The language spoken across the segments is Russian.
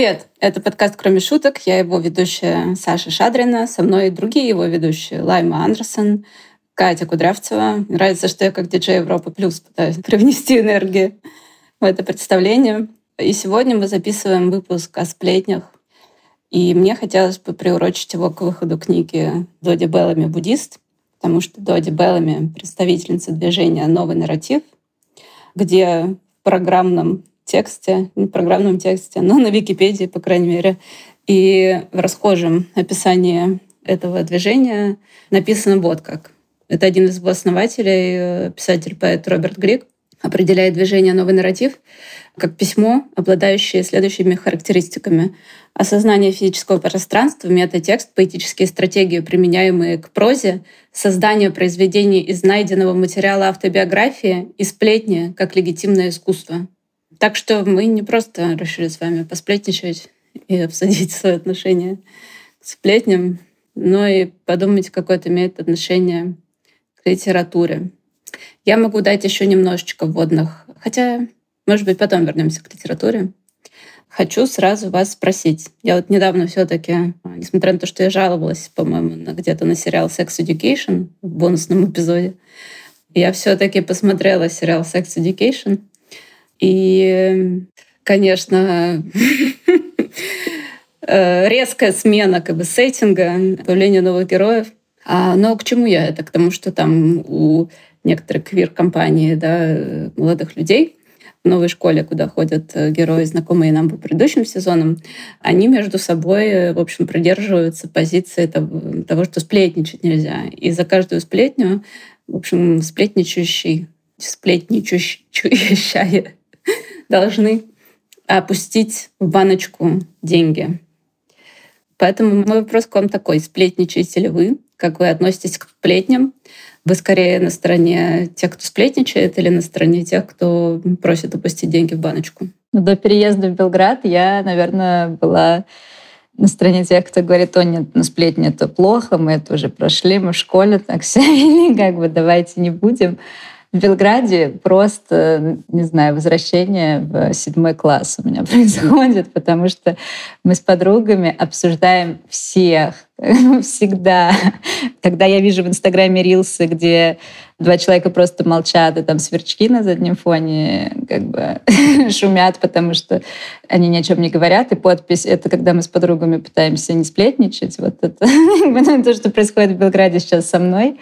Привет! Это подкаст «Кроме шуток». Я его ведущая Саша Шадрина. Со мной другие его ведущие Лайма Андерсон, Катя Кудрявцева. Нравится, что я как диджей Европа Плюс пытаюсь привнести энергию в это представление. И сегодня мы записываем выпуск о сплетнях. И мне хотелось бы приурочить его к выходу книги Доди Беллами «Буддист», потому что Доди Беллами — представительница движения «Новый нарратив», где в программном тексте, не программном тексте, но на Википедии, по крайней мере, и в расхожем описании этого движения написано вот как. Это один из его основателей, э, писатель-поэт Роберт Грик, определяет движение «Новый нарратив» как письмо, обладающее следующими характеристиками. Осознание физического пространства, метатекст, поэтические стратегии, применяемые к прозе, создание произведений из найденного материала автобиографии и сплетни как легитимное искусство. Так что мы не просто решили с вами посплетничать и обсудить свои отношения к сплетням, но и подумать, какое это имеет отношение к литературе. Я могу дать еще немножечко вводных, хотя, может быть, потом вернемся к литературе. Хочу сразу вас спросить. Я вот недавно все-таки, несмотря на то, что я жаловалась, по-моему, где-то на сериал Sex Education в бонусном эпизоде, я все-таки посмотрела сериал Sex Education. И, конечно, э, резкая смена как бы сеттинга, появление новых героев. А, но к чему я это? К тому, что там у некоторых квир-компаний, да, молодых людей в новой школе, куда ходят э, герои, знакомые нам по предыдущим сезонам, они между собой, в общем, придерживаются позиции того, того что сплетничать нельзя. И за каждую сплетню, в общем, сплетничающий, сплетничающая должны опустить в баночку деньги. Поэтому мой вопрос к вам такой. Сплетничаете ли вы? Как вы относитесь к сплетням? Вы скорее на стороне тех, кто сплетничает, или на стороне тех, кто просит опустить деньги в баночку? Ну, до переезда в Белград я, наверное, была на стороне тех, кто говорит, о, нет, ну сплетни это плохо, мы это уже прошли, мы в школе так все вели, как бы давайте не будем в Белграде просто, не знаю, возвращение в седьмой класс у меня происходит, потому что мы с подругами обсуждаем всех, всегда. Когда я вижу в Инстаграме рилсы, где два человека просто молчат, и там сверчки на заднем фоне как бы шумят, потому что они ни о чем не говорят, и подпись — это когда мы с подругами пытаемся не сплетничать. Вот это то, что происходит в Белграде сейчас со мной.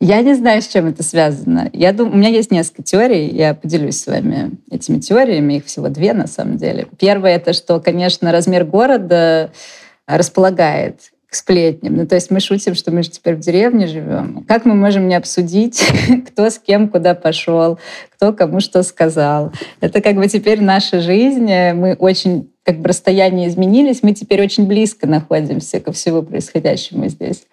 Я не знаю, с чем это связано. Я думаю, у меня есть несколько теорий, я поделюсь с вами этими теориями, их всего две на самом деле. Первое — это что, конечно, размер города располагает к сплетням. Ну, то есть мы шутим, что мы же теперь в деревне живем. Как мы можем не обсудить, кто с кем куда пошел, кто кому что сказал? Это как бы теперь наша жизнь. Мы очень как бы расстояние изменились, мы теперь очень близко находимся ко всему происходящему здесь.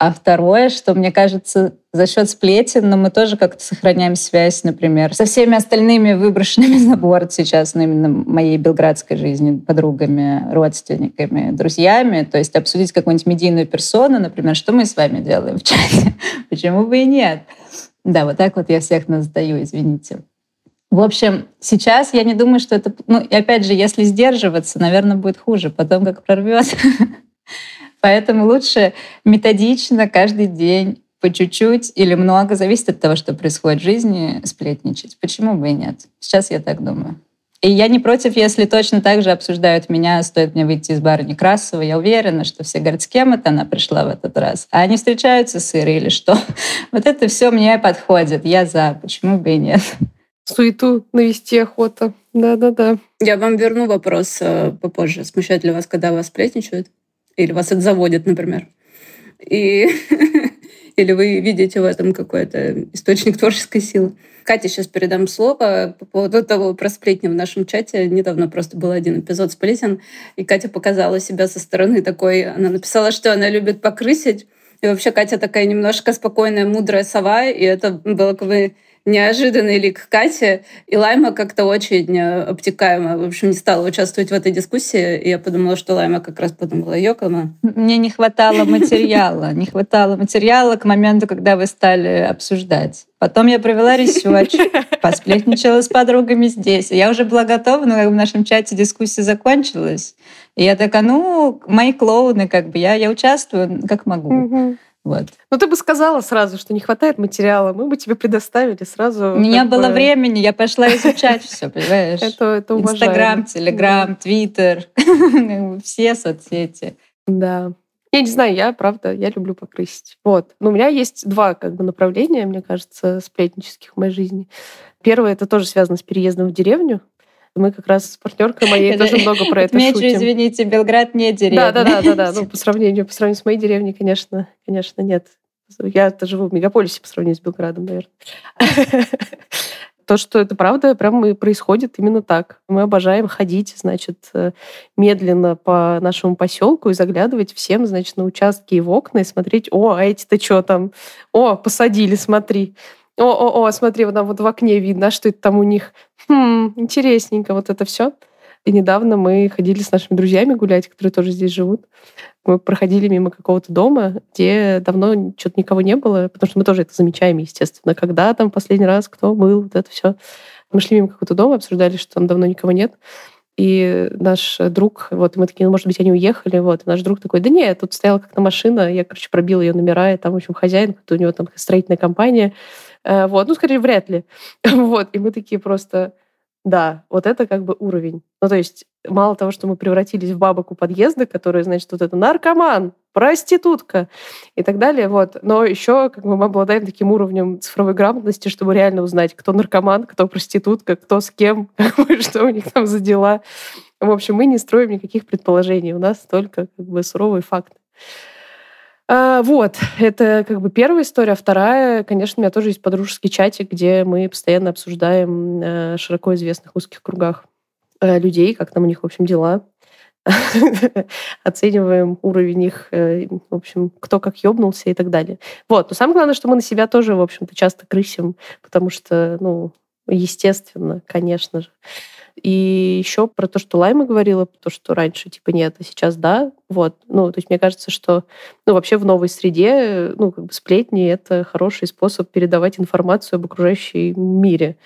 А второе, что мне кажется, за счет сплетен, но мы тоже как-то сохраняем связь, например, со всеми остальными выброшенными за борт сейчас, ну, именно моей белградской жизни, подругами, родственниками, друзьями. То есть обсудить какую-нибудь медийную персону, например, что мы с вами делаем в чате. Почему бы и нет? Да, вот так вот я всех нас сдаю, извините. В общем, сейчас я не думаю, что это... Ну, и опять же, если сдерживаться, наверное, будет хуже. Потом как прорвет. Поэтому лучше методично каждый день по чуть-чуть или много, зависит от того, что происходит в жизни, сплетничать. Почему бы и нет? Сейчас я так думаю. И я не против, если точно так же обсуждают меня, стоит мне выйти из бара Некрасова. Я уверена, что все говорят, с кем это она пришла в этот раз. А они встречаются с Ирой или что? Вот это все мне подходит. Я за. Почему бы и нет? Суету навести охота. Да-да-да. Я вам верну вопрос э, попозже. Смущает ли вас, когда вас сплетничают? Или вас это заводит, например. И... Или вы видите в этом какой-то источник творческой силы. Катя, сейчас передам слово по поводу того про сплетни в нашем чате. Недавно просто был один эпизод сплетен, и Катя показала себя со стороны такой. Она написала, что она любит покрысить. И вообще Катя такая немножко спокойная, мудрая сова, и это было как бы неожиданный лик Кати, и Лайма как-то очень э, обтекаемо, в общем, не стала участвовать в этой дискуссии, и я подумала, что Лайма как раз подумала, ёкама. Мне не хватало материала, не хватало материала к моменту, когда вы стали обсуждать. Потом я провела research, посплетничала с подругами здесь. Я уже была готова, но как бы в нашем чате дискуссия закончилась. И я такая, ну, мои клоуны, как бы, я, я участвую, как могу. Вот. Ну, ты бы сказала сразу, что не хватает материала, мы бы тебе предоставили сразу. У меня было бы... времени, я пошла изучать все, понимаешь? Это, это Инстаграм, Телеграм, Твиттер, все соцсети. Да. Я не знаю, я, правда, я люблю покрысить. Вот. Но у меня есть два как бы направления, мне кажется, сплетнических в моей жизни. Первое, это тоже связано с переездом в деревню. Мы как раз с партнеркой моей тоже много про это шутим. извините, Белград не деревня. Да, да, да, да, Ну, по сравнению, по сравнению с моей деревней, конечно, конечно, нет. Я-то живу в мегаполисе по сравнению с Белградом, наверное. То, что это правда, прям и происходит именно так. Мы обожаем ходить, значит, э, медленно по нашему поселку и заглядывать всем, значит, на участки и в окна и смотреть, о, а эти-то что там? О, посадили, смотри. О-о-о, смотри, вот там вот в окне видно, а что это там у них. Хм, интересненько вот это все. И недавно мы ходили с нашими друзьями гулять, которые тоже здесь живут. Мы проходили мимо какого-то дома, где давно что-то никого не было, потому что мы тоже это замечаем, естественно. Когда там последний раз, кто был, вот это все. Мы шли мимо какого-то дома, обсуждали, что там давно никого нет. И наш друг, вот мы такие, ну, может быть, они уехали, вот. И наш друг такой, да нет, тут стояла как-то машина, я, короче, пробила ее номера, и там, в общем, хозяин, у него там строительная компания, вот, ну, скорее, вряд ли. вот, и мы такие просто, да, вот это как бы уровень. Ну, то есть мало того, что мы превратились в бабок у подъезда, которые, значит, вот это наркоман, проститутка и так далее, вот. Но еще как бы мы обладаем таким уровнем цифровой грамотности, чтобы реально узнать, кто наркоман, кто проститутка, кто с кем, что у них там за дела. В общем, мы не строим никаких предположений, у нас только как бы суровые факты. А, вот, это как бы первая история. Вторая, конечно, у меня тоже есть подружеский чатик, где мы постоянно обсуждаем э, широко известных узких кругах э, людей, как там у них, в общем, дела. Оцениваем уровень их, э, в общем, кто как ёбнулся и так далее. Вот. Но самое главное, что мы на себя тоже, в общем-то, часто крысим, потому что, ну, естественно, конечно же. И еще про то, что Лайма говорила, то, что раньше типа нет, а сейчас да. Вот. Ну, то есть мне кажется, что ну, вообще в новой среде ну, как бы сплетни — это хороший способ передавать информацию об окружающем мире.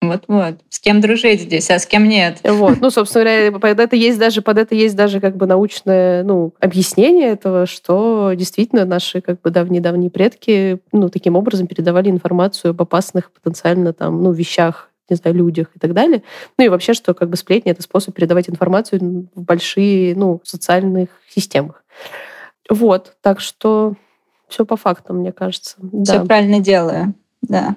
Вот-вот. С кем дружить здесь, а с кем нет. Вот. Ну, собственно говоря, под это есть даже, под это есть даже как бы научное ну, объяснение этого, что действительно наши как бы давние-давние предки ну, таким образом передавали информацию об опасных потенциально там, ну, вещах не знаю, людях и так далее. Ну и вообще, что как бы сплетни — это способ передавать информацию в большие, ну, социальных системах. Вот, так что все по фактам, мне кажется. Все да. правильно делаю, да.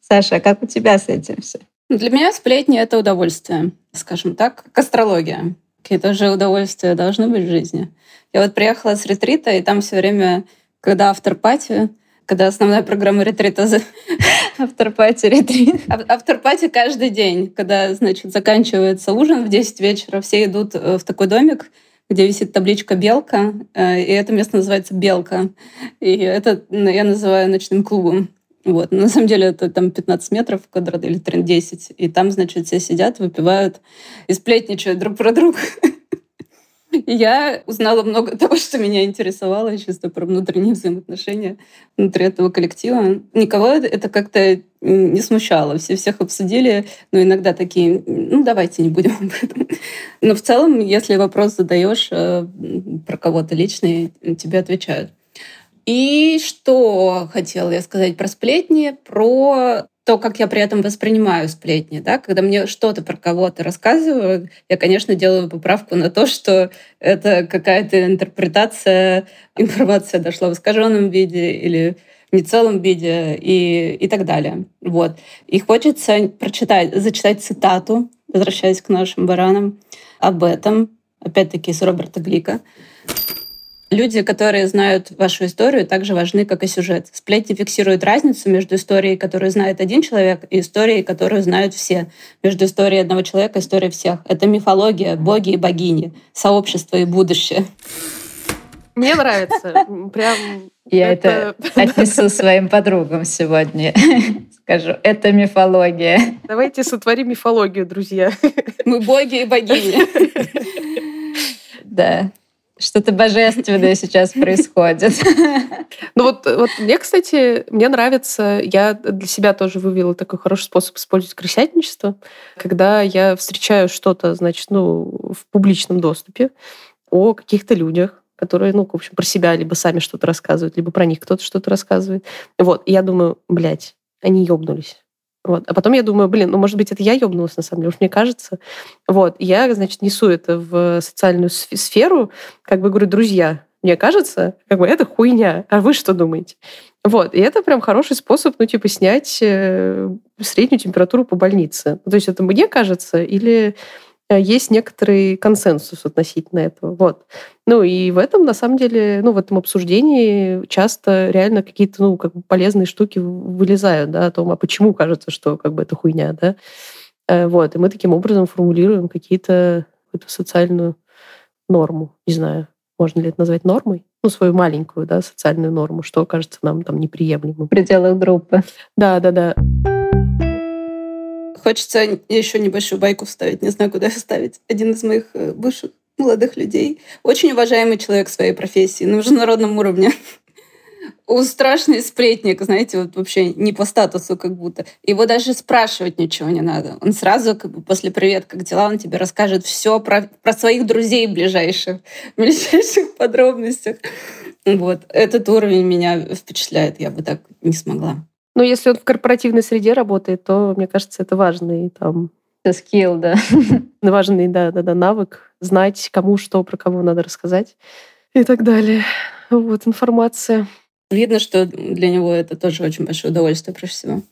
Саша, а как у тебя с этим все? Для меня сплетни — это удовольствие, скажем так, как астрология. Какие-то же удовольствия должны быть в жизни. Я вот приехала с ретрита, и там все время, когда автор пати, когда основная программа ретрита... Авторпати ретрит. Авторпати каждый день, когда, значит, заканчивается ужин в 10 вечера, все идут э, в такой домик, где висит табличка «Белка», э, и это место называется «Белка». И это я называю ночным клубом. Вот. на самом деле это там 15 метров квадратных или 10. И там, значит, все сидят, выпивают и сплетничают друг про друга. я узнала много того, что меня интересовало, чисто про внутренние взаимоотношения внутри этого коллектива. Никого это как-то не смущало. Все всех обсудили, но иногда такие, ну давайте не будем об этом. Но в целом, если вопрос задаешь э, про кого-то личный, тебе отвечают. И что хотела я сказать про сплетни, про то, как я при этом воспринимаю сплетни. Да? Когда мне что-то про кого-то рассказывают, я, конечно, делаю поправку на то, что это какая-то интерпретация, информация дошла в искаженном виде или не целом виде и, и так далее. Вот. И хочется прочитать, зачитать цитату, возвращаясь к нашим баранам, об этом, опять-таки, с Роберта Глика. Люди, которые знают вашу историю, так же важны, как и сюжет. Сплетни фиксируют разницу между историей, которую знает один человек, и историей, которую знают все. Между историей одного человека и историей всех. Это мифология, боги и богини, сообщество и будущее. Мне нравится. Прям я это, это отнесу своим подругам сегодня. скажу. Это мифология. Давайте сотворим мифологию, друзья. Мы боги и богини. Да. Что-то божественное сейчас происходит. Ну вот, вот мне, кстати, мне нравится, я для себя тоже вывела такой хороший способ использовать крысятничество, когда я встречаю что-то, значит, ну, в публичном доступе о каких-то людях, которые, ну, в общем, про себя либо сами что-то рассказывают, либо про них кто-то что-то рассказывает. Вот, и я думаю, блядь, они ёбнулись. Вот. А потом я думаю, блин, ну, может быть, это я ёбнулась, на самом деле, уж мне кажется. Вот. Я, значит, несу это в социальную сферу, как бы говорю, друзья, мне кажется, как бы это хуйня, а вы что думаете? Вот, и это прям хороший способ, ну, типа, снять э, среднюю температуру по больнице. То есть это мне кажется, или есть некоторый консенсус относительно этого. Вот. Ну и в этом, на самом деле, ну в этом обсуждении часто реально какие-то, ну, как бы полезные штуки вылезают, да, о том, а почему кажется, что как бы это хуйня, да. Э, вот. И мы таким образом формулируем какие-то какую-то социальную норму. Не знаю, можно ли это назвать нормой? Ну, свою маленькую, да, социальную норму, что кажется нам там неприемлемым. В пределах группы. Да, да, да. Хочется еще небольшую байку вставить. Не знаю, куда вставить. Один из моих э, бывших молодых людей. Очень уважаемый человек своей профессии на международном уровне. Страшный сплетник, знаете, вот вообще не по статусу как будто. Его даже спрашивать ничего не надо. Он сразу как бы после «Привет, как дела?» он тебе расскажет все про, про своих друзей ближайших, в ближайших подробностях. Вот. Этот уровень меня впечатляет. Я бы так не смогла. Но если он в корпоративной среде работает, то, мне кажется, это важный там... Скилл, да. Важный, да, да, да, навык. Знать, кому что, про кого надо рассказать и так далее. Вот, информация. Видно, что для него это тоже очень большое удовольствие, прежде всего.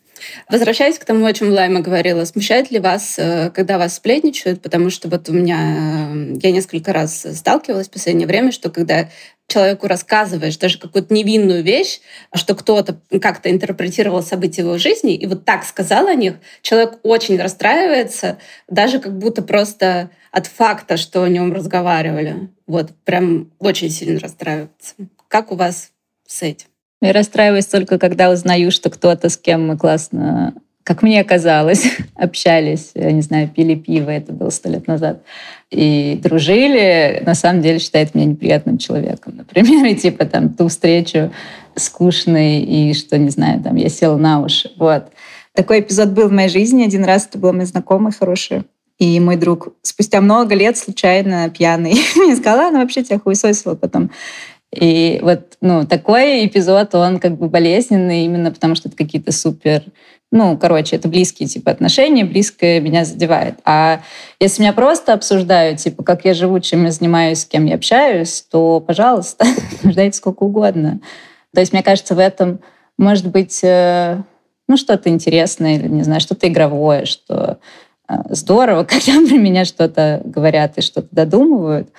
Возвращаясь к тому, о чем Лайма говорила, смущает ли вас, э, когда вас сплетничают? Потому что вот у меня, э, я несколько раз сталкивалась в последнее время, что когда человеку рассказываешь даже какую-то невинную вещь, что кто-то как-то интерпретировал события его жизни и вот так сказал о них, человек очень расстраивается, даже как будто просто от факта, что о нем разговаривали. Вот, прям очень сильно расстраивается. Как у вас с этим? Я расстраиваюсь только, когда узнаю, что кто-то, с кем мы классно, как мне казалось, общались, я не знаю, пили пиво, это было сто лет назад, и дружили, на самом деле считает меня неприятным человеком. Например, и типа там ту встречу скучной, и что, не знаю, там я села на уши. Вот. Такой эпизод был в моей жизни. Один раз это был мой знакомый хороший. И мой друг спустя много лет случайно пьяный мне сказал, она вообще тебя хуесосила потом. И вот ну, такой эпизод, он как бы болезненный именно потому, что это какие-то супер... Ну, короче, это близкие типа отношения, близкое меня задевает. А если меня просто обсуждают, типа, как я живу, чем я занимаюсь, с кем я общаюсь, то, пожалуйста, обсуждайте сколько угодно. То есть, мне кажется, в этом может быть э, ну, что-то интересное или, не знаю, что-то игровое, что э, здорово, когда про меня что-то говорят и что-то додумывают.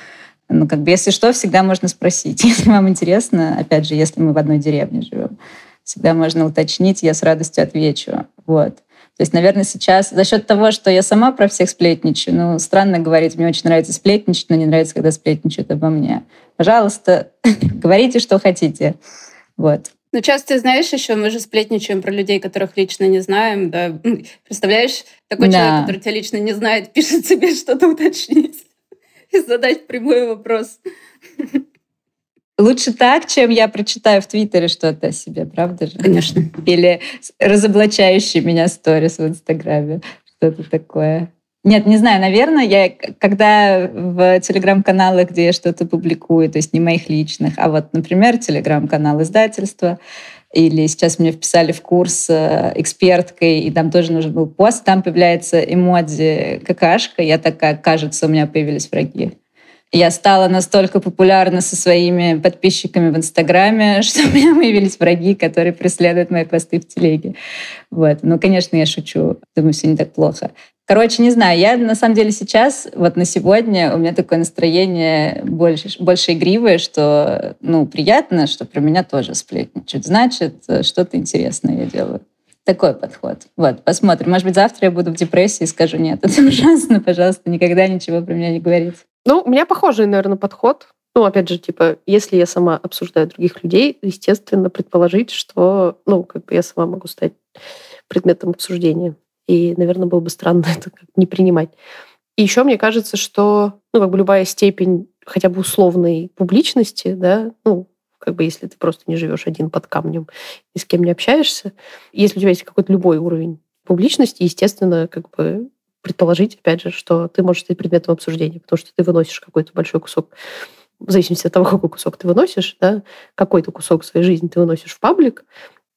Ну, как бы, если что, всегда можно спросить. Если вам интересно, опять же, если мы в одной деревне живем, всегда можно уточнить, я с радостью отвечу. Вот. То есть, наверное, сейчас за счет того, что я сама про всех сплетничаю, ну, странно говорить, мне очень нравится сплетничать, но не нравится, когда сплетничают обо мне. Пожалуйста, говорите, что хотите. Вот. Ну, часто, знаешь, еще мы же сплетничаем про людей, которых лично не знаем, да. Представляешь, такой да. человек, который тебя лично не знает, пишет себе что-то уточнить и задать прямой вопрос. Лучше так, чем я прочитаю в Твиттере что-то о себе, правда же? Конечно. Или разоблачающий меня сторис в Инстаграме, что-то такое. Нет, не знаю, наверное, я когда в телеграм-каналах, где я что-то публикую, то есть не моих личных, а вот, например, телеграм-канал издательства, или сейчас мне вписали в курс э, эксперткой, и там тоже нужен был пост, там появляется эмодзи какашка, я такая, кажется, у меня появились враги. Я стала настолько популярна со своими подписчиками в Инстаграме, что у меня появились враги, которые преследуют мои посты в телеге. Вот. Ну, конечно, я шучу. Думаю, все не так плохо. Короче, не знаю, я на самом деле сейчас, вот на сегодня, у меня такое настроение больше, больше игривое, что, ну, приятно, что про меня тоже сплетничают. Значит, что-то интересное я делаю. Такой подход. Вот, посмотрим. Может быть, завтра я буду в депрессии и скажу, нет, это ужасно, пожалуйста, никогда ничего про меня не говорите. Ну, у меня похожий, наверное, подход. Ну, опять же, типа, если я сама обсуждаю других людей, естественно, предположить, что, ну, как бы я сама могу стать предметом обсуждения. И, наверное, было бы странно это не принимать. И еще мне кажется, что ну, как бы любая степень хотя бы условной публичности, да, ну, как бы если ты просто не живешь один под камнем и с кем не общаешься, если у тебя есть какой-то любой уровень публичности, естественно, как бы предположить, опять же, что ты можешь стать предметом обсуждения, потому что ты выносишь какой-то большой кусок в зависимости от того, какой кусок ты выносишь, да, какой-то кусок своей жизни ты выносишь в паблик,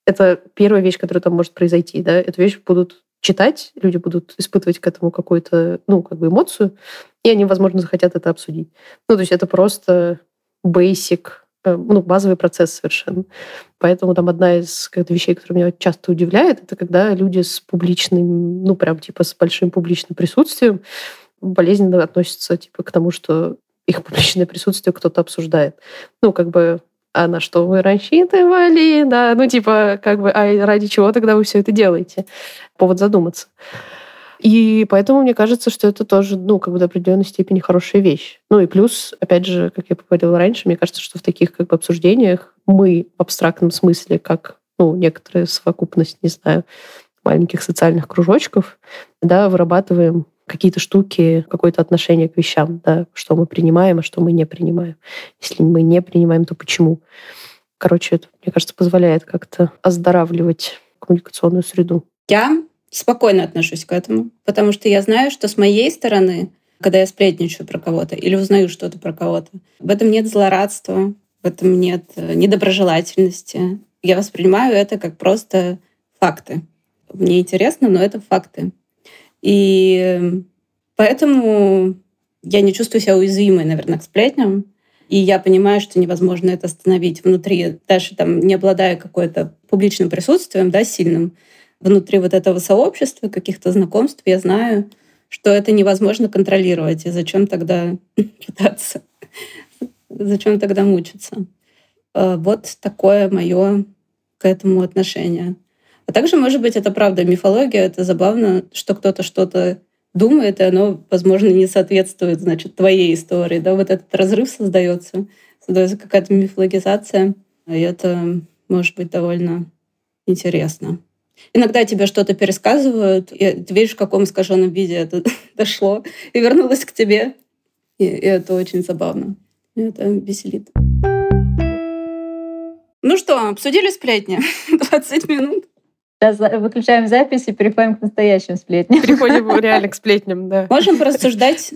это первая вещь, которая там может произойти, да, эту вещь будут читать, люди будут испытывать к этому какую-то, ну, как бы эмоцию, и они, возможно, захотят это обсудить. Ну, то есть это просто basic, э, ну, базовый процесс совершенно. Поэтому там одна из как вещей, которая меня часто удивляет, это когда люди с публичным, ну, прям типа с большим публичным присутствием болезненно относятся типа к тому, что их публичное присутствие кто-то обсуждает. Ну, как бы а на что вы рассчитывали, да, ну типа, как бы, а ради чего тогда вы все это делаете? Повод задуматься. И поэтому мне кажется, что это тоже, ну, как бы до определенной степени хорошая вещь. Ну и плюс, опять же, как я говорила раньше, мне кажется, что в таких как бы обсуждениях мы в абстрактном смысле, как, ну, некоторая совокупность, не знаю, маленьких социальных кружочков, да, вырабатываем какие-то штуки, какое-то отношение к вещам, да, что мы принимаем, а что мы не принимаем. Если мы не принимаем, то почему? Короче, это, мне кажется, позволяет как-то оздоравливать коммуникационную среду. Я спокойно отношусь к этому, потому что я знаю, что с моей стороны, когда я сплетничаю про кого-то или узнаю что-то про кого-то, в этом нет злорадства, в этом нет э, недоброжелательности. Я воспринимаю это как просто факты. Мне интересно, но это факты. И поэтому я не чувствую себя уязвимой, наверное, к сплетням. И я понимаю, что невозможно это остановить внутри, даже там не обладая какой-то публичным присутствием, да, сильным, внутри вот этого сообщества, каких-то знакомств, я знаю, что это невозможно контролировать. И зачем тогда пытаться? Зачем тогда мучиться? Э, вот такое мое к этому отношение. А также, может быть, это правда мифология, это забавно, что кто-то что-то думает, и оно, возможно, не соответствует, значит, твоей истории. Да? Вот этот разрыв создается, создается какая-то мифологизация, и это может быть довольно интересно. Иногда тебе что-то пересказывают, и ты видишь, в каком искаженном виде это дошло, и вернулось к тебе. И, и это очень забавно. И это веселит. Ну что, обсудили сплетни? 20 минут. Сейчас выключаем запись и переходим к настоящим сплетням. Переходим реально к сплетням, да. Можем порассуждать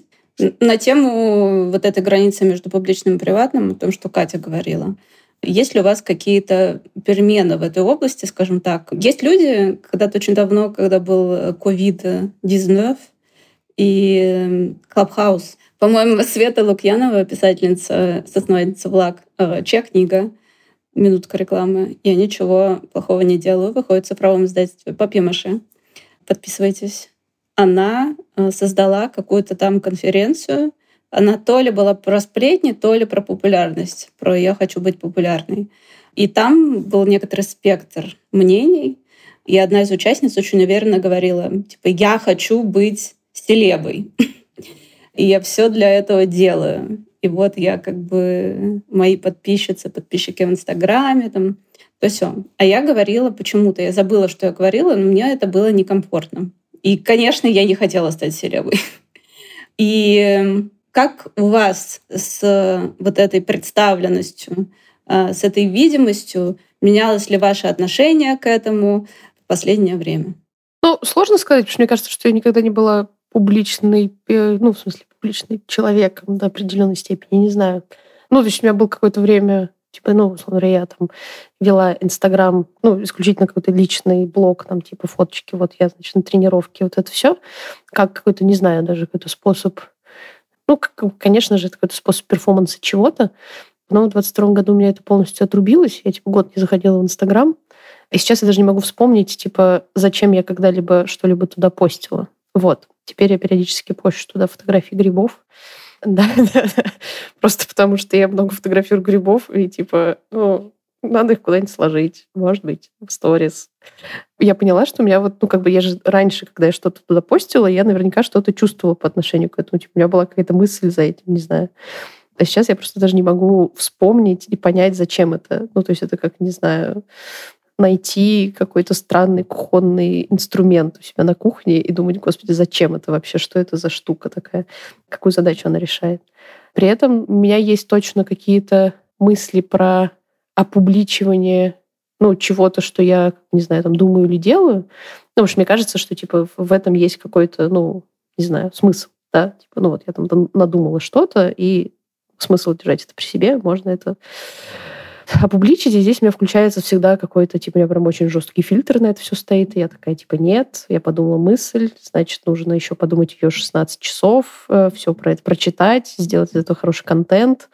на тему вот этой границы между публичным и приватным, о том, что Катя говорила. Есть ли у вас какие-то перемены в этой области, скажем так? Есть люди, когда-то очень давно, когда был COVID-19 и Clubhouse, по-моему, Света Лукьянова, писательница, основательница ВЛАГ, э, чья книга минутка рекламы. Я ничего плохого не делаю. Выходит в цифровом издательстве Папье-Маше. Подписывайтесь. Она э, создала какую-то там конференцию. Она то ли была про сплетни, то ли про популярность. Про «я хочу быть популярной». И там был некоторый спектр мнений. И одна из участниц очень уверенно говорила, типа, я хочу быть селебой. И я все для этого делаю. И вот я как бы мои подписчицы, подписчики в Инстаграме, там, то все. А я говорила почему-то, я забыла, что я говорила, но мне это было некомфортно. И, конечно, я не хотела стать серебой. И как у вас с вот этой представленностью, а, с этой видимостью менялось ли ваше отношение к этому в последнее время? Ну, сложно сказать, потому что мне кажется, что я никогда не была публичной, э, ну, в смысле, публичный человек до определенной степени, не знаю. Ну, то есть у меня был какое-то время, типа, ну, условно говоря, я там вела Инстаграм, ну, исключительно какой-то личный блог, там, типа, фоточки, вот я, значит, на тренировке, вот это все, как какой-то, не знаю, даже какой-то способ, ну, как, конечно же, это какой-то способ перформанса чего-то, но в 22 году у меня это полностью отрубилось, я, типа, год не заходила в Инстаграм, и сейчас я даже не могу вспомнить, типа, зачем я когда-либо что-либо туда постила. Вот. Теперь я периодически пощу туда фотографии грибов. Да, да, да. Просто потому что я много фотографирую грибов, и типа, ну, надо их куда-нибудь сложить, может быть, в сторис. Я поняла, что у меня вот, ну, как бы я же раньше, когда я что-то туда постила, я наверняка что-то чувствовала по отношению к этому. Типа, у меня была какая-то мысль за этим, не знаю. А сейчас я просто даже не могу вспомнить и понять, зачем это. Ну, то есть это как, не знаю, найти какой-то странный кухонный инструмент у себя на кухне и думать, господи, зачем это вообще, что это за штука такая, какую задачу она решает. При этом у меня есть точно какие-то мысли про опубличивание ну, чего-то, что я, не знаю, там думаю или делаю. Ну, потому что мне кажется, что, типа, в этом есть какой-то, ну, не знаю, смысл, да? Типа, ну, вот я там надумала что-то, и смысл держать это при себе, можно это опубличить, и здесь у меня включается всегда какой-то, типа, у меня прям очень жесткий фильтр на это все стоит, и я такая, типа, нет, я подумала мысль, значит, нужно еще подумать ее 16 часов, э, все про это прочитать, сделать из этого хороший контент,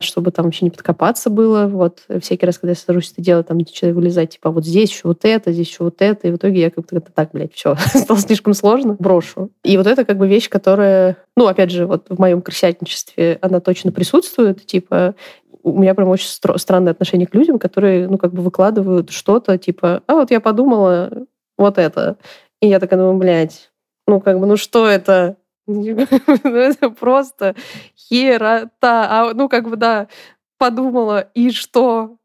чтобы там вообще не подкопаться было, вот, всякий раз, когда я сажусь это делать, там начинаю вылезать, типа, вот здесь еще вот это, здесь еще вот это, и в итоге я как-то так, блядь, все, стало слишком сложно, брошу. И вот это как бы вещь, которая, ну, опять же, вот в моем крысятничестве она точно присутствует, типа, у меня прям очень странное отношение к людям, которые, ну, как бы выкладывают что-то, типа, а вот я подумала вот это. И я такая думаю, блядь, ну, как бы, ну, что это? Ну, это просто херота. А, ну, как бы, да, подумала, и что?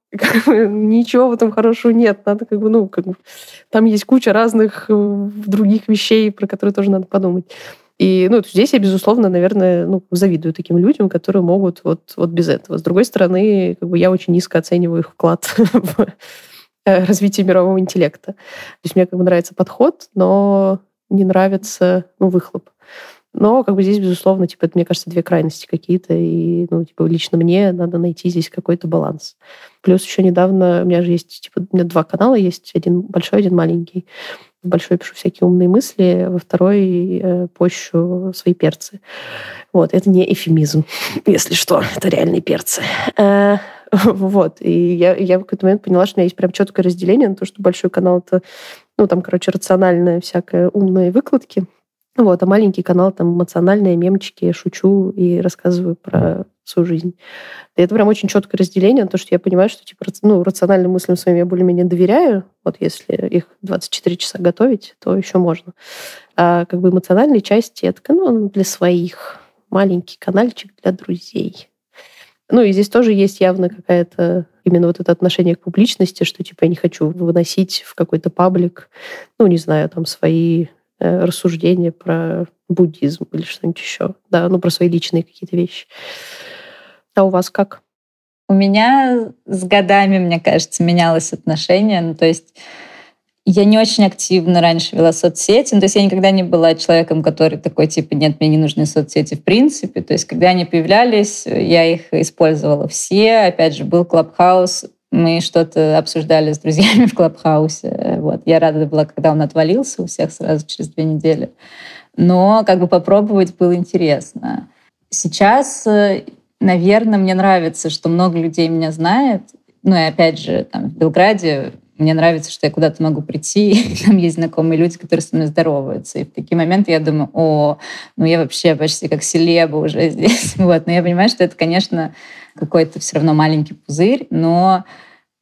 ничего в этом хорошего нет. Надо как бы, ну, как бы, там есть куча разных э, других вещей, про которые тоже надо подумать. И ну, здесь я, безусловно, наверное, ну, завидую таким людям, которые могут вот, вот без этого. С другой стороны, как бы я очень низко оцениваю их вклад в э, развитие мирового интеллекта. То есть мне как бы нравится подход, но не нравится ну, выхлоп. Но как бы здесь, безусловно, типа, это, мне кажется, две крайности какие-то. И, ну, типа, лично мне надо найти здесь какой-то баланс. Плюс еще недавно у меня же есть, типа, у меня два канала есть, один большой, один маленький в большой пишу всякие умные мысли, во второй э, пощу свои перцы. Вот, это не эфемизм, если что, это реальные перцы. Э, вот, и я, я в какой-то момент поняла, что у меня есть прям четкое разделение на то, что большой канал — это, ну, там, короче, рациональная всякая умные выкладки, вот, а маленький канал там эмоциональные мемчики, шучу и рассказываю про свою жизнь. И это прям очень четкое разделение, то, что я понимаю, что типа, ну, рациональным мыслям своим я более-менее доверяю. Вот если их 24 часа готовить, то еще можно. А как бы эмоциональные части, это ну, для своих. Маленький каналчик для друзей. Ну и здесь тоже есть явно какая-то именно вот это отношение к публичности, что типа я не хочу выносить в какой-то паблик, ну не знаю, там свои э, рассуждения про буддизм или что-нибудь еще. Да, ну про свои личные какие-то вещи. А у вас как? У меня с годами, мне кажется, менялось отношение. Ну, то есть я не очень активно раньше вела соцсети. Ну, то есть я никогда не была человеком, который такой, типа, нет, мне не нужны соцсети в принципе. То есть когда они появлялись, я их использовала все. Опять же, был Клабхаус, мы что-то обсуждали с друзьями в Клабхаусе. Вот. Я рада была, когда он отвалился у всех сразу через две недели. Но как бы попробовать было интересно. Сейчас э, наверное, мне нравится, что много людей меня знает. Ну и опять же, там, в Белграде мне нравится, что я куда-то могу прийти, и там есть знакомые люди, которые со мной здороваются. И в такие моменты я думаю, о, ну я вообще почти как селеба уже здесь. Вот. Но я понимаю, что это, конечно, какой-то все равно маленький пузырь, но,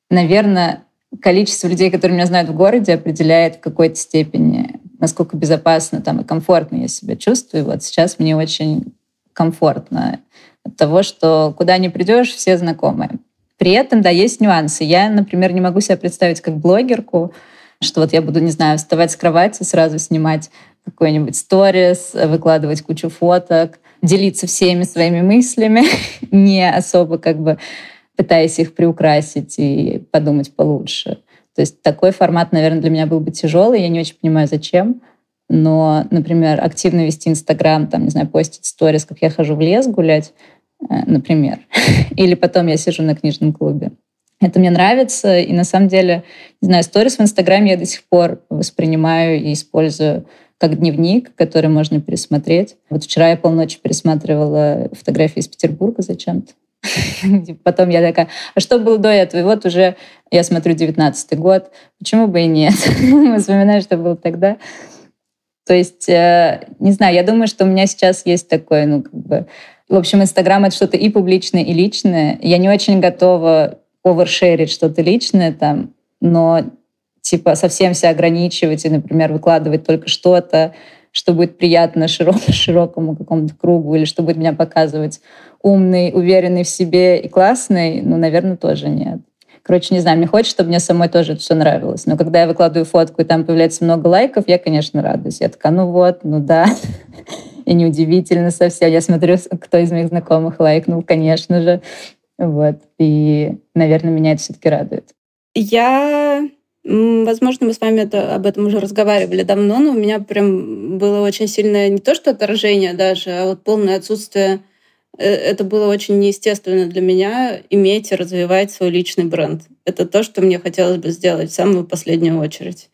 наверное, количество людей, которые меня знают в городе, определяет в какой-то степени, насколько безопасно там и комфортно я себя чувствую. Вот сейчас мне очень комфортно того, что куда ни придешь, все знакомые. При этом, да, есть нюансы. Я, например, не могу себя представить как блогерку, что вот я буду, не знаю, вставать с кровати, сразу снимать какой-нибудь сторис, выкладывать кучу фоток, делиться всеми своими мыслями, не особо как бы пытаясь их приукрасить и подумать получше. То есть такой формат, наверное, для меня был бы тяжелый. Я не очень понимаю, зачем. Но, например, активно вести Инстаграм, там, не знаю, постить сторис, как я хожу в лес гулять, например. Или потом я сижу на книжном клубе. Это мне нравится, и на самом деле, не знаю, сторис в Инстаграме я до сих пор воспринимаю и использую как дневник, который можно пересмотреть. Вот вчера я полночи пересматривала фотографии из Петербурга зачем-то. Потом я такая, а что было до этого? И вот уже я смотрю 19 год, почему бы и нет? Вспоминаю, что было тогда. То есть, э, не знаю, я думаю, что у меня сейчас есть такой, ну, как бы, в общем, Инстаграм — это что-то и публичное, и личное. Я не очень готова овершерить что-то личное там, но типа совсем себя ограничивать и, например, выкладывать только что-то, что будет приятно широк, широкому какому-то кругу, или что будет меня показывать умный, уверенный в себе и классный, ну, наверное, тоже нет. Короче, не знаю, мне хочется, чтобы мне самой тоже это все нравилось. Но когда я выкладываю фотку, и там появляется много лайков, я, конечно, радуюсь. Я такая, ну вот, ну да. И неудивительно совсем. Я смотрю, кто из моих знакомых лайкнул, конечно же. Вот. И, наверное, меня это все-таки радует. Я Возможно, мы с вами это, об этом уже разговаривали давно, но у меня прям было очень сильное не то что отражение даже, а вот полное отсутствие. Э, это было очень неестественно для меня иметь и развивать свой личный бренд. Это то, что мне хотелось бы сделать в самую последнюю очередь.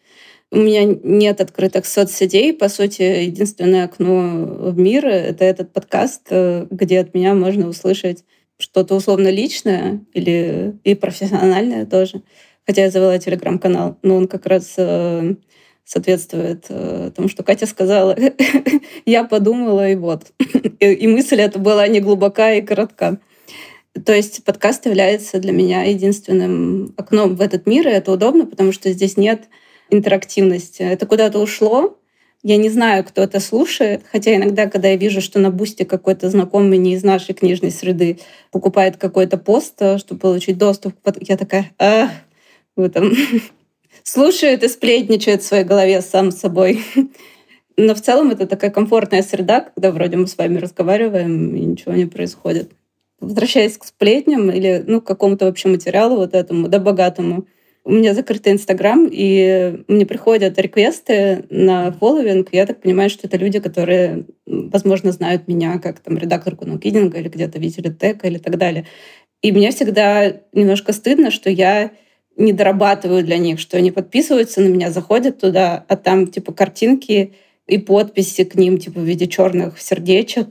У меня нет открытых соцсетей. По сути, единственное окно в мир — это этот подкаст, э, где от меня можно услышать что-то условно личное или и профессиональное тоже хотя я завела телеграм-канал, но он как раз э, соответствует э, тому, что Катя сказала. я подумала, и вот. и, и мысль эта была не глубока и коротка. То есть подкаст является для меня единственным окном в этот мир, и это удобно, потому что здесь нет интерактивности. Это куда-то ушло, я не знаю, кто это слушает, хотя иногда, когда я вижу, что на бусте какой-то знакомый не из нашей книжной среды покупает какой-то пост, э, чтобы получить доступ, я такая, Ах, вы там слушает и сплетничает в своей голове сам с собой. Но в целом это такая комфортная среда, когда вроде мы с вами разговариваем, и ничего не происходит. Возвращаясь к сплетням или ну, к какому-то вообще материалу вот этому, да, богатому, у меня закрытый Инстаграм, и мне приходят реквесты на фолловинг. Я так понимаю, что это люди, которые, возможно, знают меня как там редакторку Нукидинга или где-то видели тега или так далее. И мне всегда немножко стыдно, что я не дорабатываю для них, что они подписываются на меня, заходят туда, а там типа картинки и подписи к ним типа в виде черных сердечек,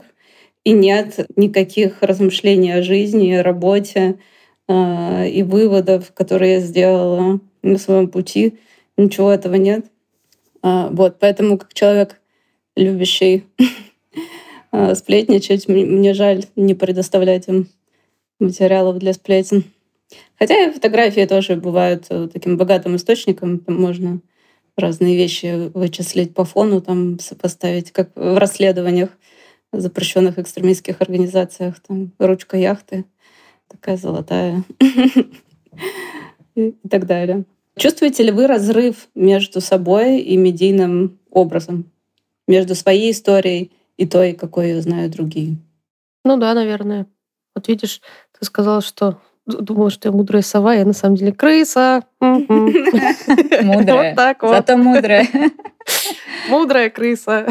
и нет никаких размышлений о жизни, работе и выводов, которые я сделала на своем пути. Ничего этого нет. А, вот, поэтому как человек, любящий а, сплетничать, мне жаль не предоставлять им материалов для сплетен. Хотя и фотографии тоже бывают э, таким богатым источником. Можно разные вещи вычислить по фону, там сопоставить, как в расследованиях запрещенных экстремистских организациях. Там ручка яхты такая золотая и так далее. Чувствуете ли вы разрыв между собой и медийным образом? Между своей историей и той, какой ее знают другие? Ну да, наверное. Вот видишь, ты сказала, что думала, что я мудрая сова, я на самом деле крыса. Мудрая. Вот так вот. Зато мудрая. Мудрая крыса.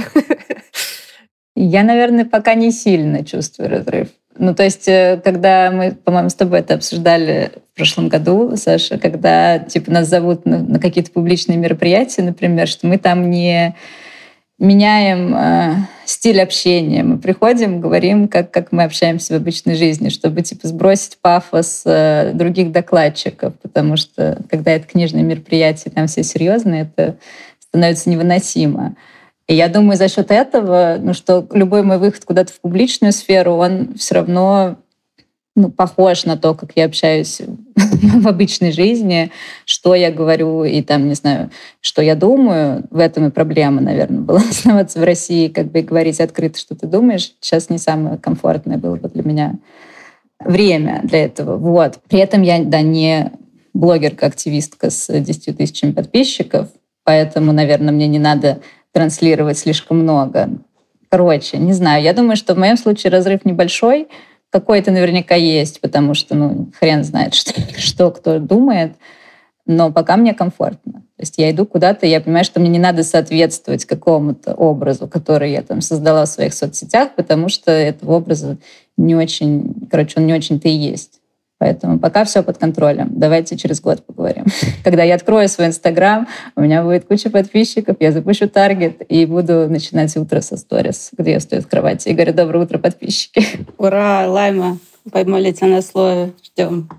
Я, наверное, пока не сильно чувствую разрыв. Ну, то есть, э, когда мы, по-моему, с тобой это обсуждали в прошлом году, Саша, когда, типа, нас зовут на, на какие-то публичные мероприятия, например, что мы там не меняем э, стиль общения. Мы приходим, говорим, как, как мы общаемся в обычной жизни, чтобы типа сбросить пафос э, других докладчиков, потому что когда это книжное мероприятие, там все серьезные, это становится невыносимо. И я думаю, за счет этого, ну, что любой мой выход куда-то в публичную сферу, он все равно ну, похож на то, как я общаюсь в обычной жизни, что я говорю и там, не знаю, что я думаю. В этом и проблема, наверное, была оставаться в России, как бы говорить открыто, что ты думаешь. Сейчас не самое комфортное было бы для меня время для этого. Вот. При этом я, да, не блогерка-активистка с 10 тысячами подписчиков, поэтому, наверное, мне не надо транслировать слишком много. Короче, не знаю. Я думаю, что в моем случае разрыв небольшой — какой-то наверняка есть, потому что, ну, хрен знает, что, что кто думает. Но пока мне комфортно. То есть я иду куда-то, я понимаю, что мне не надо соответствовать какому-то образу, который я там создала в своих соцсетях, потому что этого образа не очень, короче, он не очень-то и есть. Поэтому пока все под контролем. Давайте через год поговорим. Когда я открою свой Инстаграм, у меня будет куча подписчиков, я запущу таргет и буду начинать утро со сторис, где я стою в кровати и говорю «Доброе утро, подписчики». Ура, Лайма! Поймали тебя на слове. Ждем.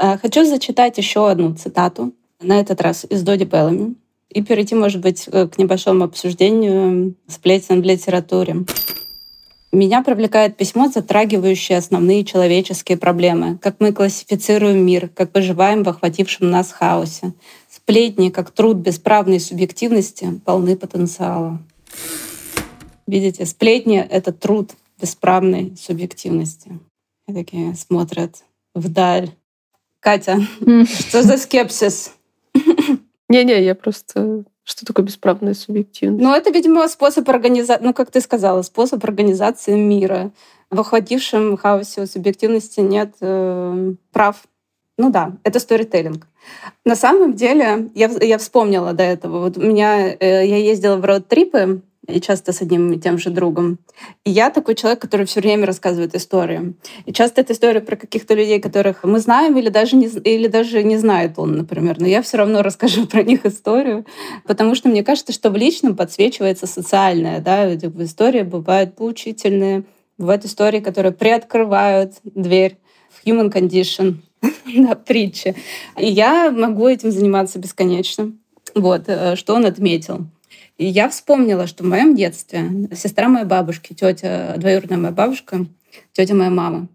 А, хочу зачитать еще одну цитату, на этот раз из Доди Беллами, и перейти, может быть, к небольшому обсуждению сплетен в литературе. Меня привлекает письмо, затрагивающее основные человеческие проблемы. Как мы классифицируем мир, как выживаем в охватившем нас хаосе. Сплетни, как труд бесправной субъективности, полны потенциала. Видите, сплетни — это труд бесправной субъективности. И такие смотрят вдаль Катя, что за скепсис? Не-не, я просто... Что такое бесправная субъективность? Ну, это, видимо, способ организации, ну, как ты сказала, способ организации мира. В охватившем хаосе субъективности нет э, прав. Ну да, это сторителлинг. На самом деле, я, я вспомнила до этого. Вот у меня, э, я ездила в роуд-трипы, и часто с одним и тем же другом. И я такой человек, который все время рассказывает истории. И часто это история про каких-то людей, которых мы знаем или даже не, или даже не знает он, например. Но я все равно расскажу про них историю, потому что мне кажется, что в личном подсвечивается социальное. Да? Истории бывают поучительные, бывают истории, которые приоткрывают дверь в human condition, на притче. И я могу этим заниматься бесконечно. Вот, э, что он отметил. И я вспомнила, что в моем детстве сестра моей бабушки, тетя, двоюродная моя бабушка, тетя моя мама,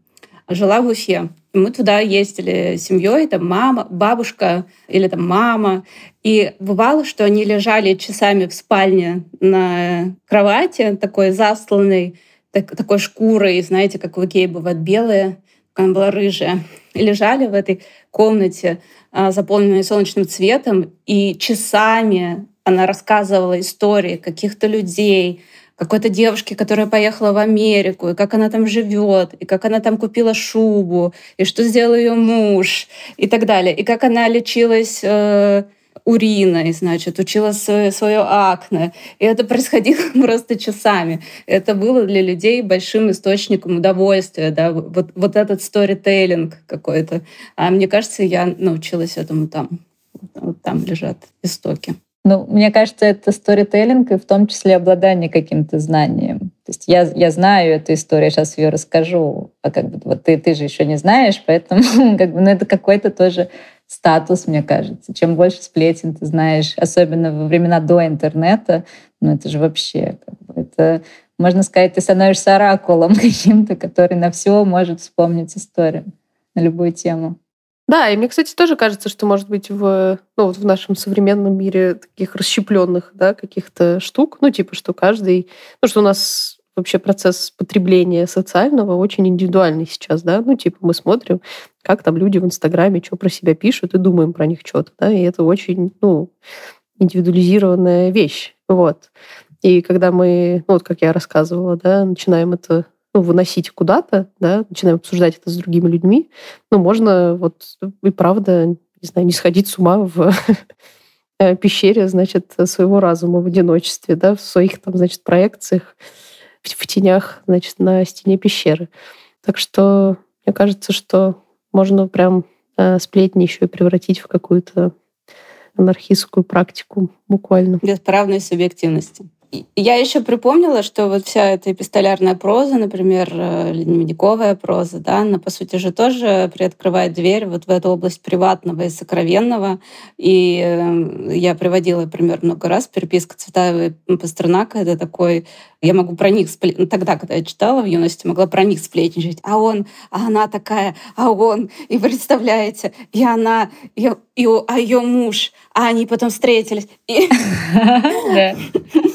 жила в Уфе. И мы туда ездили с семьей, там мама, бабушка или там мама. И бывало, что они лежали часами в спальне на кровати, такой засланной, так, такой шкурой, знаете, как в Икее бывают белые, она была рыжая. И лежали в этой комнате, а, заполненной солнечным цветом, и часами она рассказывала истории каких-то людей, какой-то девушки, которая поехала в Америку, и как она там живет, и как она там купила шубу, и что сделал ее муж, и так далее, и как она лечилась э, уриной, значит, учила свое, свое акне. И это происходило просто часами. Это было для людей большим источником удовольствия, да, вот, вот этот сторителлинг какой-то. А мне кажется, я научилась этому там. Вот там лежат истоки. Ну, мне кажется, это сторителлинг и в том числе обладание каким-то знанием. То есть я, я знаю эту историю, сейчас ее расскажу, а как бы вот ты, ты же еще не знаешь, поэтому как бы, ну, это какой-то тоже статус, мне кажется. Чем больше сплетен ты знаешь, особенно во времена до интернета, ну это же вообще, как бы, это, можно сказать, ты становишься оракулом каким-то, который на все может вспомнить историю на любую тему. Да, и мне, кстати, тоже кажется, что, может быть, в, ну, вот в нашем современном мире таких расщепленных да, каких-то штук, ну, типа, что каждый... Ну, что у нас вообще процесс потребления социального очень индивидуальный сейчас, да, ну, типа, мы смотрим, как там люди в Инстаграме что про себя пишут и думаем про них что-то, да, и это очень, ну, индивидуализированная вещь, вот. И когда мы, ну, вот как я рассказывала, да, начинаем это ну, выносить куда-то, да, начинаем обсуждать это с другими людьми, ну, можно вот и правда, не знаю, не сходить с ума в э, пещере, значит, своего разума в одиночестве, да, в своих там, значит, проекциях, в тенях, значит, на стене пещеры. Так что мне кажется, что можно прям э, сплетни еще и превратить в какую-то анархистскую практику буквально. Бесправной субъективности. Я еще припомнила, что вот вся эта эпистолярная проза, например, э, дневниковая проза, да, она, по сути же, тоже приоткрывает дверь вот в эту область приватного и сокровенного. И э, я приводила пример много раз. Переписка Цветаева и Пастернака — это такой... Я могу про них... Сплет... Ну, тогда, когда я читала в юности, могла про них сплетничать. А он, а она такая, а он. И представляете, и она, и, и, а ее муж, а они потом встретились. И...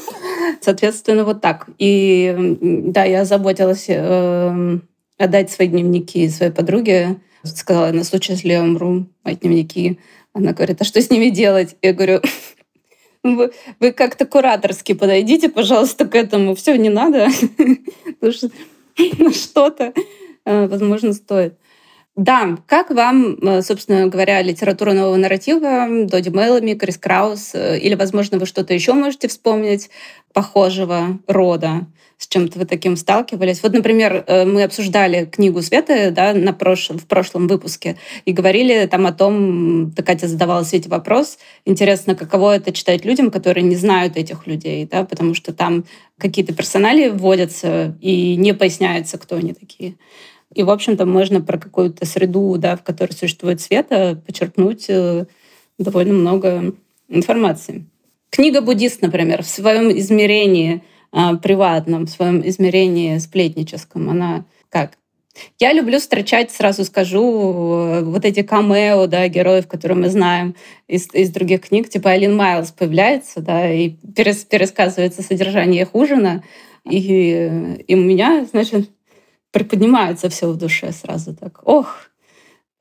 Соответственно, вот так. И да, я заботилась э, отдать свои дневники своей подруге. Сказала, на случай, если я умру, мои дневники. Она говорит, а что с ними делать? Я говорю, вы, вы как-то кураторски подойдите, пожалуйста, к этому. Все, не надо. Потому что что-то, э, возможно, стоит. Да, как вам, э, собственно говоря, литература нового нарратива, Доди Мелами, Крис Краус, э, или, возможно, вы что-то еще можете вспомнить похожего рода, с чем-то вы таким сталкивались? Вот, например, э, мы обсуждали книгу Светы да, на прошлом, в прошлом выпуске и говорили там о том, Катя задавала Свете вопрос, интересно, каково это читать людям, которые не знают этих людей, да, потому что там какие-то персонали вводятся и не поясняется, кто они такие. И, в общем-то, можно про какую-то среду, да, в которой существует света, почерпнуть э, довольно много информации. Книга «Буддист», например, в своем измерении э, приватном, в своем измерении сплетническом, она как? Я люблю встречать, сразу скажу, э, вот эти камео, да, героев, которые мы знаем из, из других книг, типа Алин Майлз появляется, да, и перес, пересказывается содержание их ужина, и, и у меня, значит, приподнимается все в душе сразу так. Ох,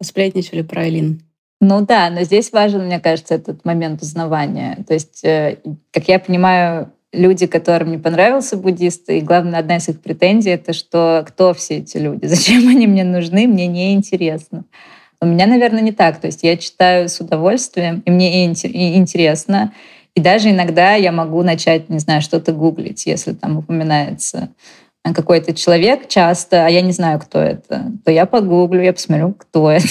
Сплетничали про Элин. Ну да, но здесь важен, мне кажется, этот момент узнавания. То есть, э, как я понимаю, люди, которым не понравился буддист, и главное, одна из их претензий — это что кто все эти люди, зачем они мне нужны, мне не интересно. У меня, наверное, не так. То есть я читаю с удовольствием, и мне и интересно. И даже иногда я могу начать, не знаю, что-то гуглить, если там упоминается какой-то человек часто, а я не знаю, кто это, то я погуглю, я посмотрю, кто это,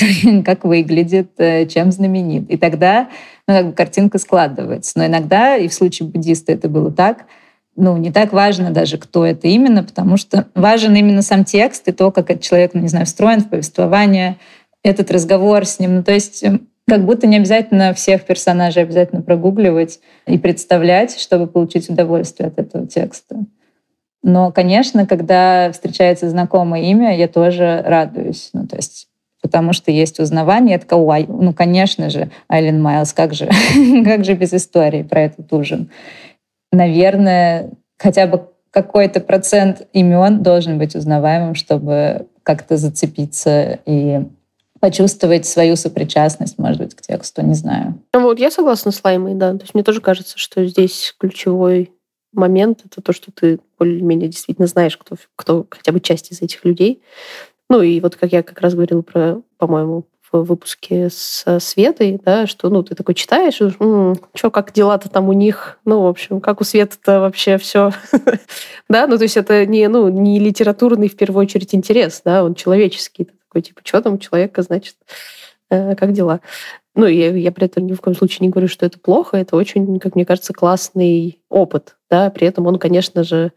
как выглядит, э, чем знаменит. И тогда ну, как бы картинка складывается. Но иногда, и в случае буддиста это было так, ну, не так важно даже, кто это именно, потому что важен именно сам текст и то, как этот человек, ну, не знаю, встроен в повествование, этот разговор с ним. Ну, то есть эм, как будто не обязательно всех персонажей обязательно прогугливать и представлять, чтобы получить удовольствие от этого текста. Но, конечно, когда встречается знакомое имя, я тоже радуюсь. Ну, то есть потому что есть узнавание. Ой, ну, конечно же, Айлен Майлз, как же, как же без истории про этот ужин? Наверное, хотя бы какой-то процент имен должен быть узнаваемым, чтобы как-то зацепиться и почувствовать свою сопричастность, может быть, к тексту, не знаю. Ну, вот я согласна с Лаймой, да. То есть мне тоже кажется, что здесь ключевой момент это то, что ты более-менее действительно знаешь, кто, кто хотя бы часть из этих людей. Ну и вот как я как раз говорила про, по-моему, в выпуске с Светой, да, что, ну, ты такой читаешь, и что, как дела-то там у них, ну, в общем, как у Светы-то вообще все, да, ну, то есть это не, ну, не литературный, в первую очередь, интерес, да, он человеческий, такой, типа, что там у человека, значит, э, как дела. Ну, я, я при этом ни в коем случае не говорю, что это плохо, это очень, как мне кажется, классный опыт, да, при этом он, конечно же,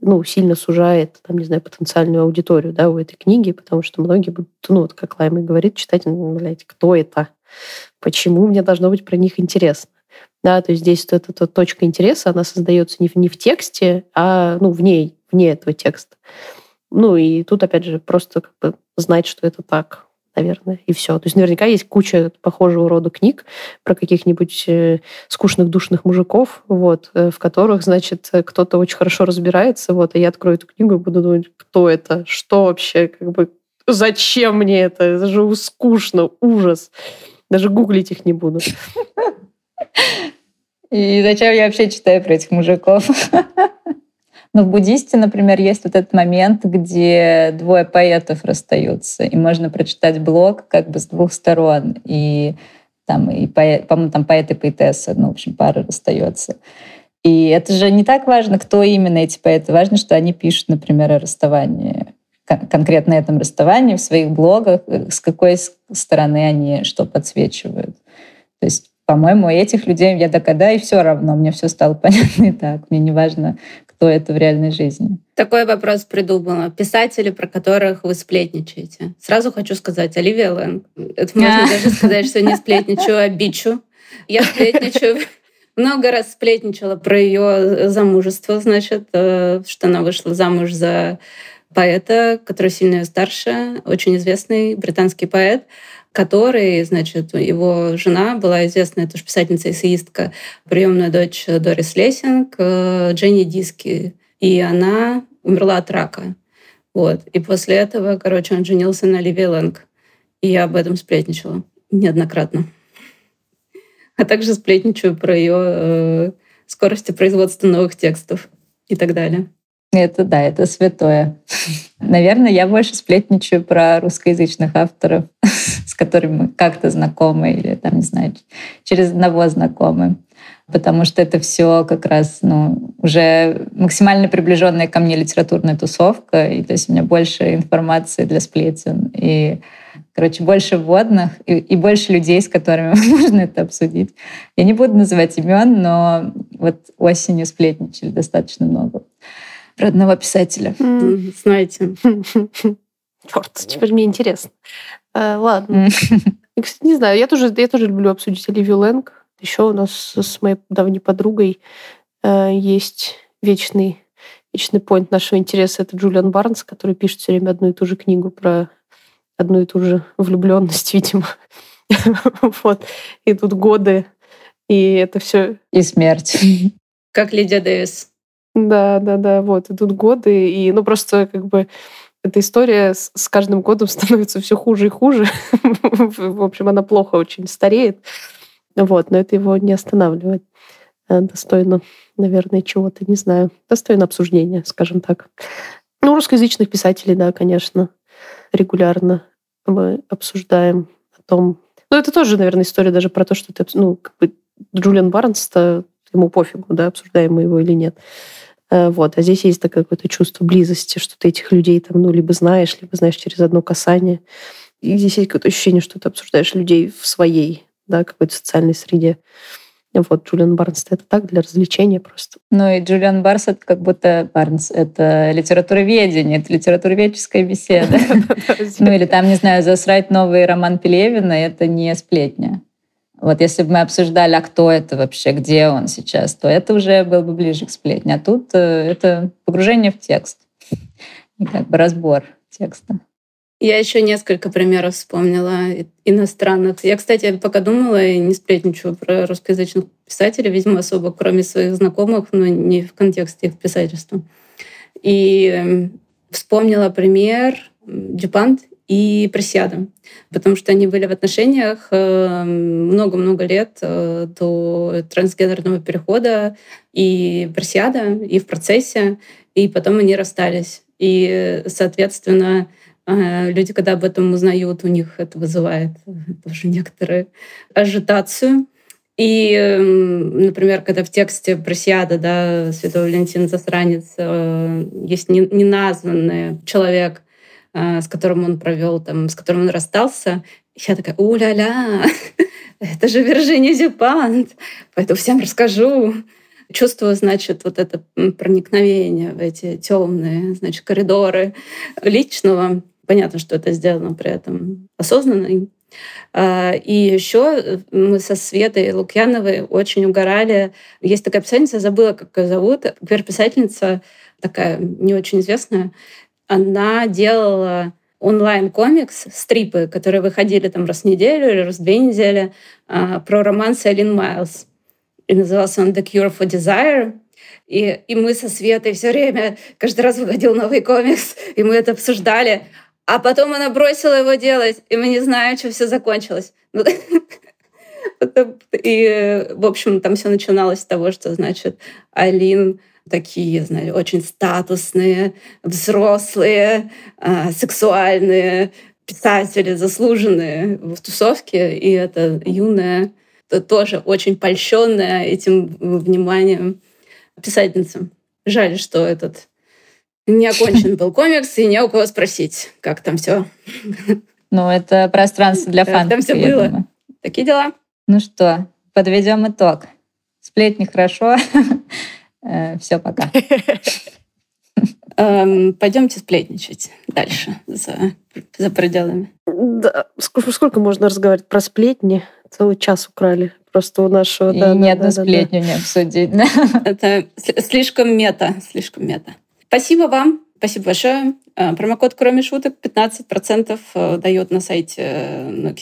ну, сильно сужает, там, не знаю, потенциальную аудиторию, да, у этой книги, потому что многие будут, ну, вот как Лайма говорит, читать, ну, блядь, кто это? Почему мне должно быть про них интересно? Да, то есть здесь вот эта, эта точка интереса, она создается не в, не в тексте, а, ну, в ней, вне этого текста. Ну, и тут, опять же, просто как бы знать, что это так наверное, и все. То есть наверняка есть куча похожего рода книг про каких-нибудь э, скучных душных мужиков, вот, э, в которых, значит, кто-то очень хорошо разбирается, вот, а я открою эту книгу и буду думать, кто это, что вообще, как бы, зачем мне это, это же скучно, ужас. Даже гуглить их не буду. И зачем я вообще читаю про этих мужиков? Но в буддисте, например, есть вот этот момент, где двое поэтов расстаются, и можно прочитать блог как бы с двух сторон. И там, и поэт, по-моему, там поэт и поэтесса, ну, в общем, пара расстается. И это же не так важно, кто именно эти поэты. Важно, что они пишут, например, о расставании конкретно этом расставании в своих блогах, с какой стороны они что подсвечивают. То есть, по-моему, этих людей я докада, и все равно, мне все стало понятно и так. Мне не важно, кто это в реальной жизни. Такой вопрос придумала. Писатели, про которых вы сплетничаете. Сразу хочу сказать, Оливия Лэнг. Это можно даже сказать, что не сплетничаю, а бичу. Я сплетничаю много раз сплетничала про ее замужество, значит, э, что она вышла замуж за поэта, который сильно ее старше, очень известный британский поэт который, значит, его жена была известная тоже писательница-эссеистка, приемная дочь Дорис Лессинг, э, Дженни Диски. И она умерла от рака. Вот. И после этого, короче, он женился на Ливи Лэнг. И я об этом сплетничала неоднократно. А также сплетничаю про ее э, скорости производства новых текстов и так далее. Это да, это святое. Наверное, я больше сплетничаю про русскоязычных авторов, с которыми мы как-то знакомы или, там, не знаю, через одного знакомы. Потому что это все как раз ну, уже максимально приближенная ко мне литературная тусовка. И то есть у меня больше информации для сплетен. И, короче, больше вводных и, и больше людей, с которыми можно это обсудить. Я не буду называть имен, но вот осенью сплетничали достаточно много про одного писателя. Mm. Знаете. Черт, теперь мне интересно. А, ладно. Я, кстати, не знаю, я тоже, я тоже люблю обсудить Оливию Лэнг. Еще у нас с моей давней подругой э, есть вечный, вечный поинт нашего интереса. Это Джулиан Барнс, который пишет все время одну и ту же книгу про одну и ту же влюбленность, видимо. вот. И тут годы, и это все... И смерть. Как Лидия Дэвис. Да, да, да, вот идут годы, и ну просто как бы эта история с, каждым годом становится все хуже и хуже. В общем, она плохо очень стареет. Вот, но это его не останавливает. Э, достойно, наверное, чего-то, не знаю. Достойно обсуждения, скажем так. Ну, русскоязычных писателей, да, конечно, регулярно мы обсуждаем о том... Ну, это тоже, наверное, история даже про то, что ты... Ну, как бы Джулиан Барнс-то ему пофигу, да, обсуждаем мы его или нет. Э, вот. А здесь есть такое какое-то чувство близости, что ты этих людей там, ну, либо знаешь, либо знаешь через одно касание. И здесь есть какое-то ощущение, что ты обсуждаешь людей в своей, да, какой-то социальной среде. Вот, Джулиан Барнс это так, для развлечения просто. Ну и Джулиан Барнс это как будто Барнс это литературоведение, это литературоведческая беседа. Ну или там, не знаю, засрать новый роман Пелевина, это не сплетня. Вот если бы мы обсуждали, а кто это вообще, где он сейчас, то это уже было бы ближе к сплетне. А тут э, это погружение в текст и как бы разбор текста. Я еще несколько примеров вспомнила иностранных. Я, кстати, пока думала и не сплетничаю про русскоязычных писателей, видимо, особо, кроме своих знакомых, но не в контексте их писательства. И эм, вспомнила пример Дюпант и Пресиада, потому что они были в отношениях эм, много-много лет э, до трансгендерного перехода, и Пресиада, и в процессе, и потом они расстались. И, соответственно, а, люди, когда об этом узнают, у них это вызывает тоже некоторую ажитацию. И, например, когда в тексте Просиада, да, Святой Валентин Засранец, э, есть неназванный человек, э, с которым он провел, там, с которым он расстался, я такая, у-ля-ля, это же Виржиния Зюпант, поэтому всем расскажу. Чувствую, значит, вот это проникновение в эти темные, значит, коридоры личного. Понятно, что это сделано при этом осознанно. А, и еще мы со Светой Лукьяновой очень угорали. Есть такая писательница, забыла, как ее зовут. Квир-писательница, такая не очень известная. Она делала онлайн-комикс, стрипы, которые выходили там раз в неделю или раз в две недели, а, про роман Селин Майлз. И назывался он «The Cure for Desire». И, и мы со Светой все время, каждый раз выходил новый комикс, и мы это обсуждали. А потом она бросила его делать, и мы не знаем, чем все закончилось. Ну, и, в общем, там все начиналось с того, что, значит, Алин такие, знаете, очень статусные, взрослые, а, сексуальные писатели, заслуженные в тусовке, и это юная, тоже очень польщенная этим вниманием писательница. Жаль, что этот не окончен был комикс, и не у кого спросить, как там все. Ну, это пространство для фанов. Там все было. Думаю. Такие дела. Ну что, подведем итог. Сплетни хорошо. Э, все, пока. Эм, пойдемте сплетничать дальше за, за пределами. Да, сколько можно разговаривать про сплетни? Целый час украли просто у нашего. И да, ни да, одну да, сплетню да. не обсудить. Это слишком мета, слишком мета. Спасибо вам. Спасибо большое. Э, промокод «Кроме шуток» 15% э, дает на сайте .ru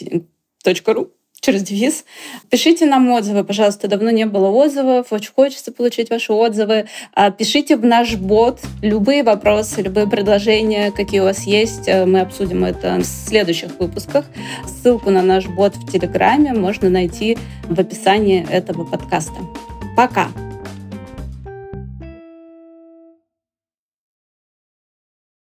э, через девиз. Пишите нам отзывы, пожалуйста. Давно не было отзывов. Очень хочется получить ваши отзывы. А пишите в наш бот любые вопросы, любые предложения, какие у вас есть. Мы обсудим это в следующих выпусках. Ссылку на наш бот в Телеграме можно найти в описании этого подкаста. Пока!